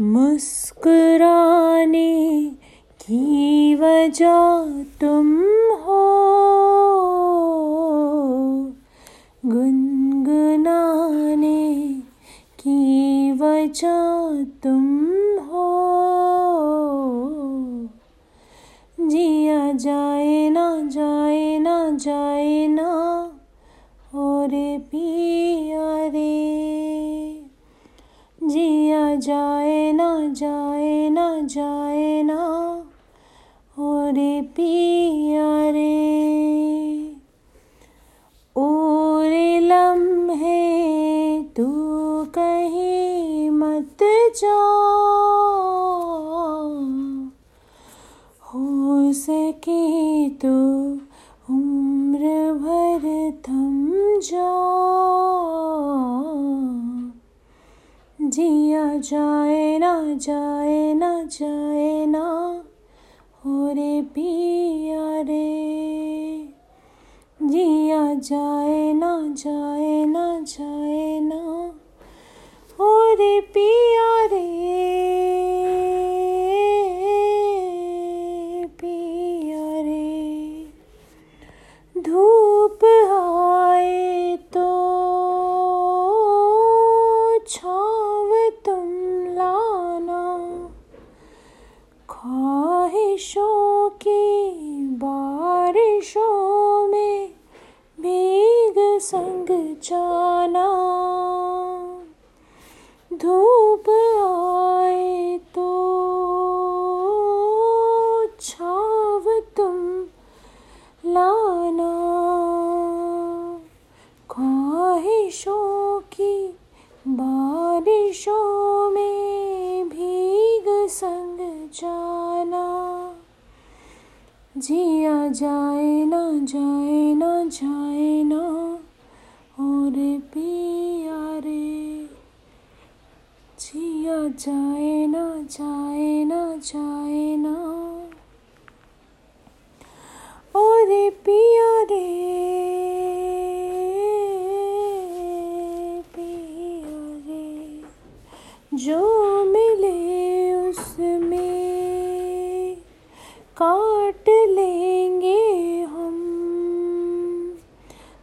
मुस्कुराने की वजह तुम हो। गुनगुनाने की वजह तुम हो। जिया जाए ना जाए ना जाए ना, और पिया रे जाए ना जाए ना जाए ना। और पिया रे, और लम्हे तू कहीं मत जा। हो सके तो उम्र भर थम जा। जिया जाए ना जाए ना जाए ना हो रे पिया रे। जिया जाए बारिशों में भीग संग जाना। धूप आए तो छाव तुम लाना। ख्वाहिशों की बारिशों में जिया जाए ना जाए ना जाए ना और पिया रे जिया जाए ना जाए ना जाए ना और पिया रे पिया रे जो काट लेंगे।